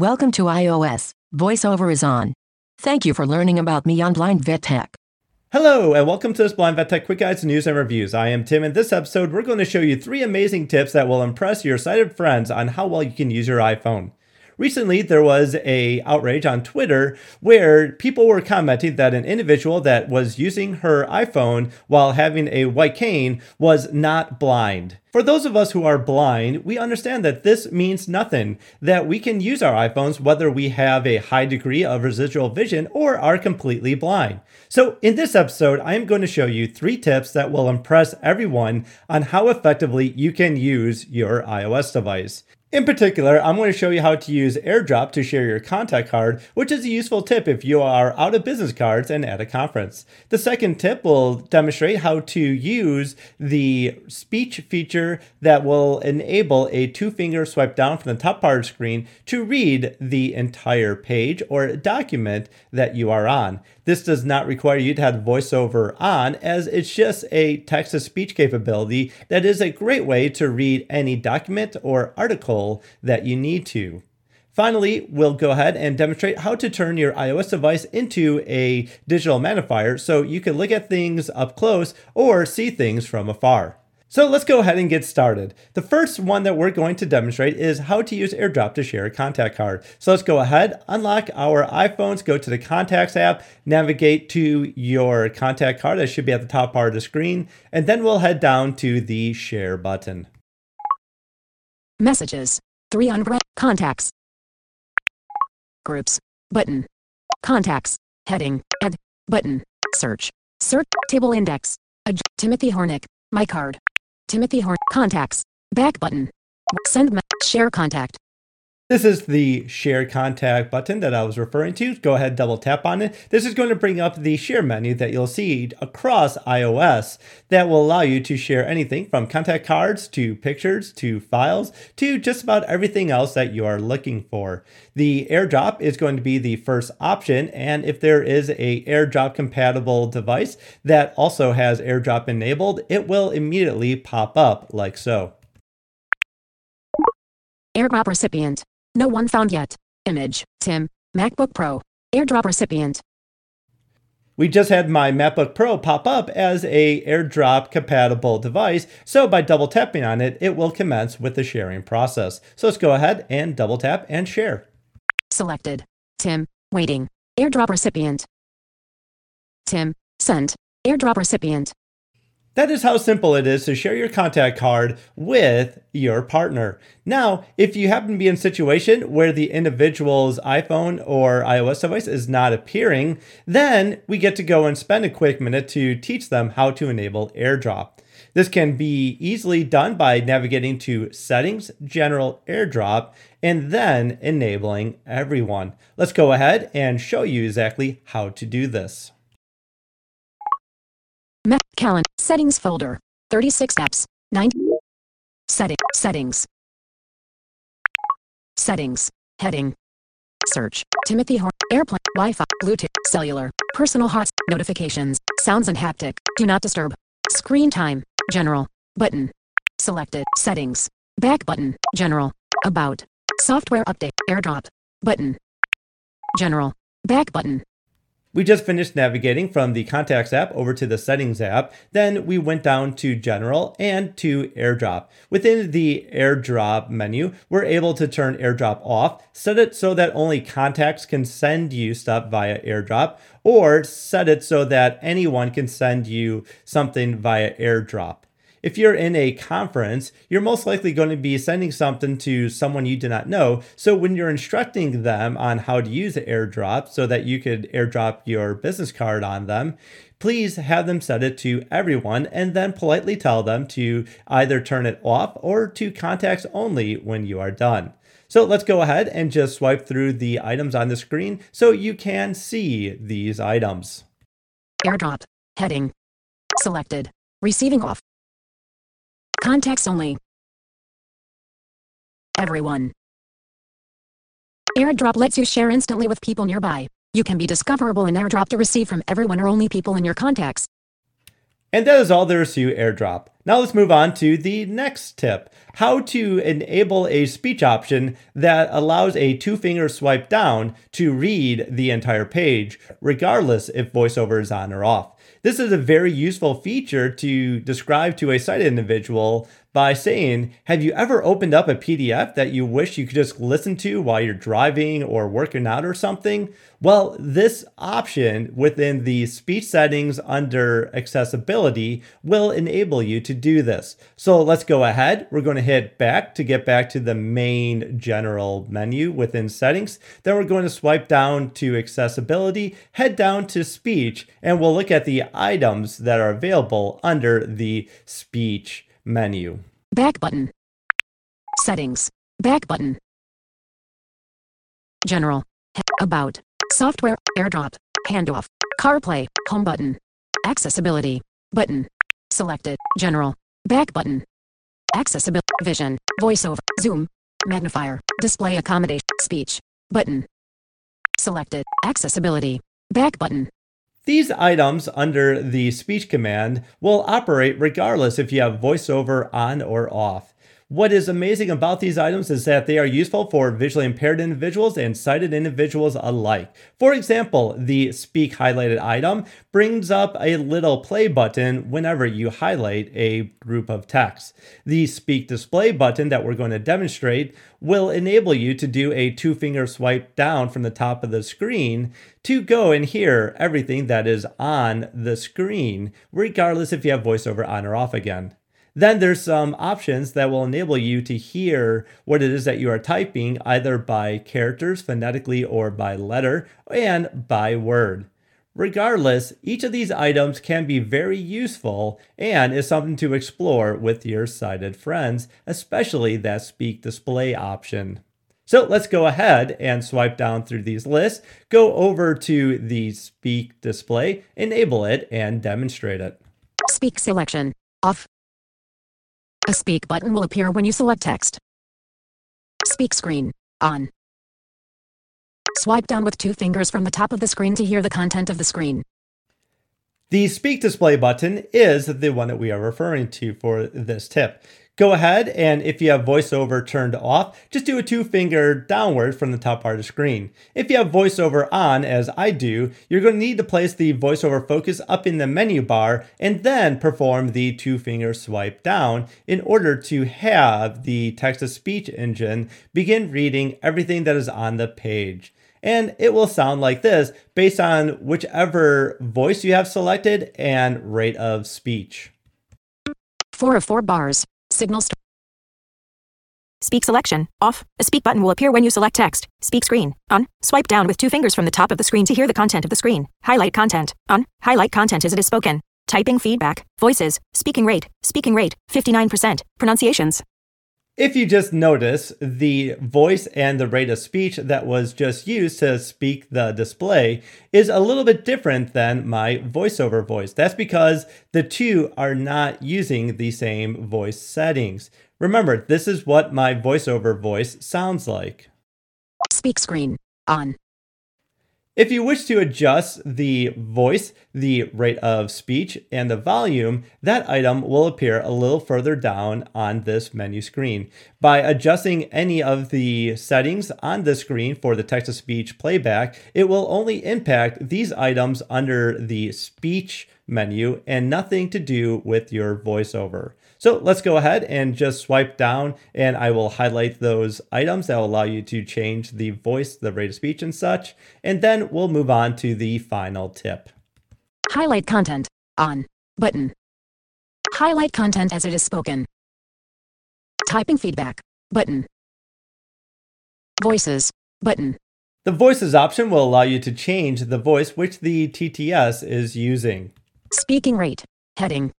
Welcome to iOS. VoiceOver is on. Thank you for learning about me on Blind Vet Tech. Hello, and welcome to this Blind Vet Tech Quick Guides, News, and Reviews. I am Tim. In this episode, we're going to show you three amazing tips that will impress your sighted friends on how well you can use your iPhone. Recently, there was a outrage on Twitter where people were commenting that an individual that was using her iPhone while having a white cane was not blind. For those of us who are blind, we understand that this means nothing, that we can use our iPhones whether we have a high degree of residual vision or are completely blind. So, in this episode, I am going to show you three tips that will impress everyone on how effectively you can use your iOS device. In particular, I'm going to show you how to use AirDrop to share your contact card, which is a useful tip if you are out of business cards and at a conference. The second tip will demonstrate how to use the speech feature that will enable a two finger swipe down from the top part of the screen to read the entire page or document that you are on. This does not require you to have voiceover on, as it's just a text to speech capability that is a great way to read any document or article that you need to. Finally, we'll go ahead and demonstrate how to turn your iOS device into a digital magnifier so you can look at things up close or see things from afar. So let's go ahead and get started. The first one that we're going to demonstrate is how to use AirDrop to share a contact card. So let's go ahead, unlock our iPhones, go to the Contacts app, navigate to your contact card that should be at the top part of the screen, and then we'll head down to the Share button. Messages. 3 on Contacts. Groups. Button. Contacts. Heading. Add. Button. Search. Search. Table index. Ad- Timothy Hornick. My card. Timothy Horn. Contacts. Back button. Send. Share contact. This is the share contact button that I was referring to. Go ahead, double tap on it. This is going to bring up the share menu that you'll see across iOS that will allow you to share anything from contact cards to pictures to files to just about everything else that you are looking for. The AirDrop is going to be the first option. And if there is a AirDrop compatible device that also has AirDrop enabled, it will immediately pop up like so. AirDrop recipient. No one found yet. Image. Tim. MacBook Pro. AirDrop recipient. We just had my MacBook Pro pop up as a AirDrop compatible device. So by double tapping on it, it will commence with the sharing process. So let's go ahead and double tap and share. Selected. Tim. Waiting. AirDrop recipient. Tim. Sent. AirDrop recipient. That is how simple it is to share your contact card with your partner. Now, if you happen to be in a situation where the individual's iPhone or iOS device is not appearing, then we get to go and spend a quick minute to teach them how to enable AirDrop. This can be easily done by navigating to Settings, General AirDrop, and then enabling everyone. Let's go ahead and show you exactly how to do this. Mac calendar settings folder 36 apps 90 setting settings. Settings heading search Timothy Horn airplane Wi-Fi Bluetooth cellular personal hots notifications sounds and haptic do not disturb. Screen time general button selected settings back button general about software update airdrop button general back button we just finished navigating from the Contacts app over to the Settings app. Then we went down to General and to AirDrop. Within the AirDrop menu, we're able to turn AirDrop off, set it so that only contacts can send you stuff via AirDrop, or set it so that anyone can send you something via AirDrop if you're in a conference, you're most likely going to be sending something to someone you do not know. So when you're instructing them on how to use AirDrop so that you could AirDrop your business card on them, please have them set it to everyone and then politely tell them to either turn it off or to contacts only when you are done. So let's go ahead and just swipe through the items on the screen so you can see these items. AirDrop. Heading. Selected. Receiving off. Contacts only. Everyone. AirDrop lets you share instantly with people nearby. You can be discoverable in AirDrop to receive from everyone or only people in your contacts. And that is all there is to AirDrop. Now let's move on to the next tip how to enable a speech option that allows a two finger swipe down to read the entire page, regardless if voiceover is on or off. This is a very useful feature to describe to a sighted individual by saying, Have you ever opened up a PDF that you wish you could just listen to while you're driving or working out or something? Well, this option within the speech settings under accessibility will enable you to do this. So let's go ahead. We're going to hit back to get back to the main general menu within settings. Then we're going to swipe down to accessibility, head down to speech, and we'll look at the items that are available under the speech menu. Back button. Settings. Back button. General. About. Software. AirDrop. Handoff. CarPlay. Home button. Accessibility. Button. Selected. General. Back button. Accessibility. Vision. Voiceover. Zoom. Magnifier. Display accommodation. Speech. Button. Selected. Accessibility. Back button. These items under the speech command will operate regardless if you have voiceover on or off. What is amazing about these items is that they are useful for visually impaired individuals and sighted individuals alike. For example, the Speak highlighted item brings up a little play button whenever you highlight a group of text. The Speak display button that we're going to demonstrate will enable you to do a two finger swipe down from the top of the screen to go and hear everything that is on the screen, regardless if you have voiceover on or off again. Then there's some options that will enable you to hear what it is that you are typing either by characters, phonetically, or by letter, and by word. Regardless, each of these items can be very useful and is something to explore with your sighted friends, especially that speak display option. So let's go ahead and swipe down through these lists, go over to the speak display, enable it, and demonstrate it. Speak selection. Off. A speak button will appear when you select text. Speak screen. On. Swipe down with two fingers from the top of the screen to hear the content of the screen. The speak display button is the one that we are referring to for this tip. Go ahead and if you have voiceover turned off, just do a two finger downward from the top part of the screen. If you have voiceover on, as I do, you're going to need to place the voiceover focus up in the menu bar and then perform the two finger swipe down in order to have the text to speech engine begin reading everything that is on the page. And it will sound like this based on whichever voice you have selected and rate of speech. Four of four bars. Signal st- Speak selection. Off. A speak button will appear when you select text. Speak screen. On. Swipe down with two fingers from the top of the screen to hear the content of the screen. Highlight content. On. Highlight content as it is spoken. Typing feedback. Voices. Speaking rate. Speaking rate. 59%. Pronunciations. If you just notice, the voice and the rate of speech that was just used to speak the display is a little bit different than my voiceover voice. That's because the two are not using the same voice settings. Remember, this is what my voiceover voice sounds like. Speak screen. On. If you wish to adjust the voice, the rate of speech, and the volume, that item will appear a little further down on this menu screen. By adjusting any of the settings on the screen for the text to speech playback, it will only impact these items under the speech menu and nothing to do with your voiceover. So let's go ahead and just swipe down and I will highlight those items that will allow you to change the voice, the rate of speech and such. And then we'll move on to the final tip. Highlight content. On. Button. Highlight content as it is spoken. Typing feedback. Button. Voices. Button. The voices option will allow you to change the voice which the TTS is using. Speaking rate. Heading.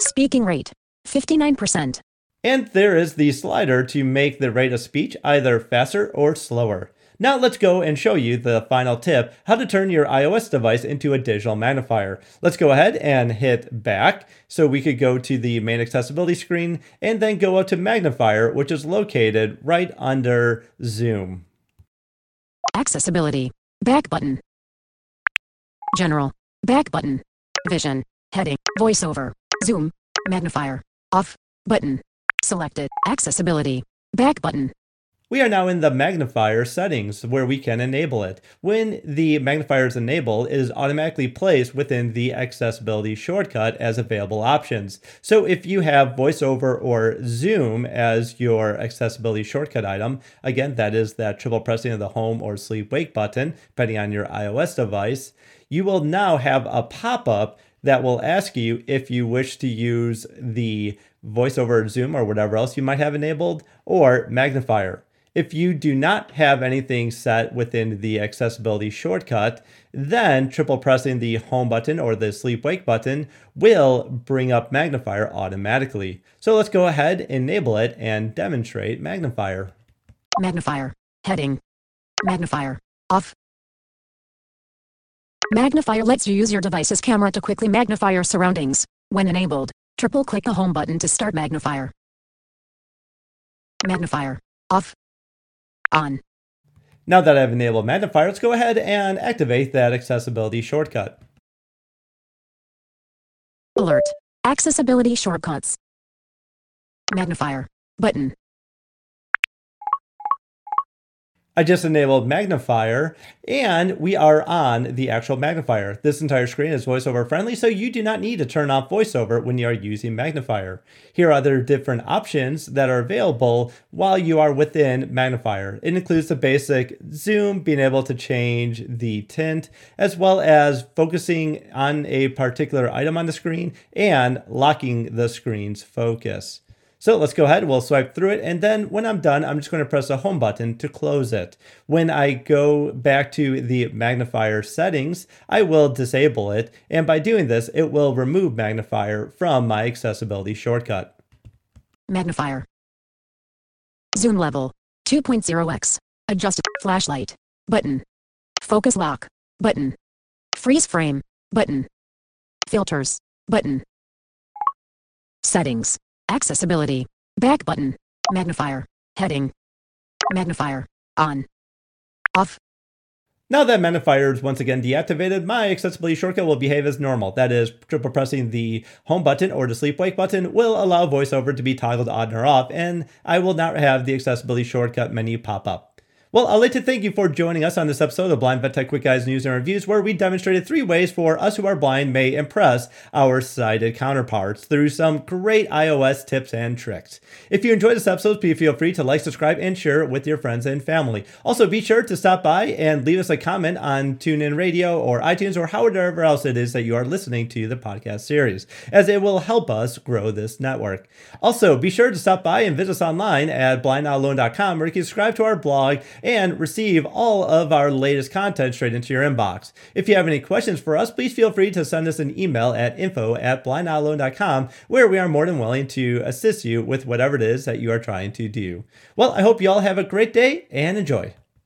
Speaking rate. 59%. And there is the slider to make the rate of speech either faster or slower. Now let's go and show you the final tip, how to turn your iOS device into a digital magnifier. Let's go ahead and hit back so we could go to the main accessibility screen and then go up to magnifier, which is located right under zoom. Accessibility. Back button. General. Back button. Vision. Heading. VoiceOver. Zoom. Magnifier. Off. Button. Selected. Accessibility. Back button. We are now in the magnifier settings where we can enable it. When the magnifier is enabled, it is automatically placed within the accessibility shortcut as available options. So if you have voiceover or zoom as your accessibility shortcut item, again, that is that triple pressing of the home or sleep wake button, depending on your iOS device, you will now have a pop up that will ask you if you wish to use the voiceover zoom or whatever else you might have enabled or magnifier. If you do not have anything set within the accessibility shortcut, then triple pressing the home button or the sleep wake button will bring up magnifier automatically. So let's go ahead, enable it, and demonstrate magnifier. Magnifier. Heading. Magnifier. Off. Magnifier lets you use your device's camera to quickly magnify your surroundings. When enabled, triple click the home button to start magnifier. Magnifier. Off. On. Now that I've enabled magnifier, let's go ahead and activate that accessibility shortcut. Alert. Accessibility shortcuts. Magnifier. Button. I just enabled magnifier and we are on the actual magnifier. This entire screen is voiceover friendly, so you do not need to turn off voiceover when you are using magnifier. Here are other different options that are available while you are within magnifier. It includes the basic zoom, being able to change the tint, as well as focusing on a particular item on the screen and locking the screen's focus. So let's go ahead, we'll swipe through it, and then when I'm done, I'm just going to press the home button to close it. When I go back to the magnifier settings, I will disable it, and by doing this, it will remove magnifier from my accessibility shortcut. Magnifier. Zoom level. 2.0x. Adjust flashlight. Button. Focus lock. Button. Freeze frame. Button. Filters. Button. Settings. Accessibility. Back button. Magnifier. Heading. Magnifier. On. Off. Now that magnifier is once again deactivated, my accessibility shortcut will behave as normal. That is, triple pressing the home button or the sleep wake button will allow voiceover to be toggled on or off, and I will not have the accessibility shortcut menu pop up. Well, I'd like to thank you for joining us on this episode of Blind Vet Tech Quick Guides News and Reviews, where we demonstrated three ways for us who are blind may impress our sighted counterparts through some great iOS tips and tricks. If you enjoyed this episode, please feel free to like, subscribe, and share it with your friends and family. Also, be sure to stop by and leave us a comment on TuneIn Radio or iTunes or however else it is that you are listening to the podcast series, as it will help us grow this network. Also, be sure to stop by and visit us online at blindnotalone.com where you can subscribe to our blog and receive all of our latest content straight into your inbox. If you have any questions for us, please feel free to send us an email at info at blindnotalone.com where we are more than willing to assist you with whatever it is that you are trying to do. Well, I hope you all have a great day and enjoy.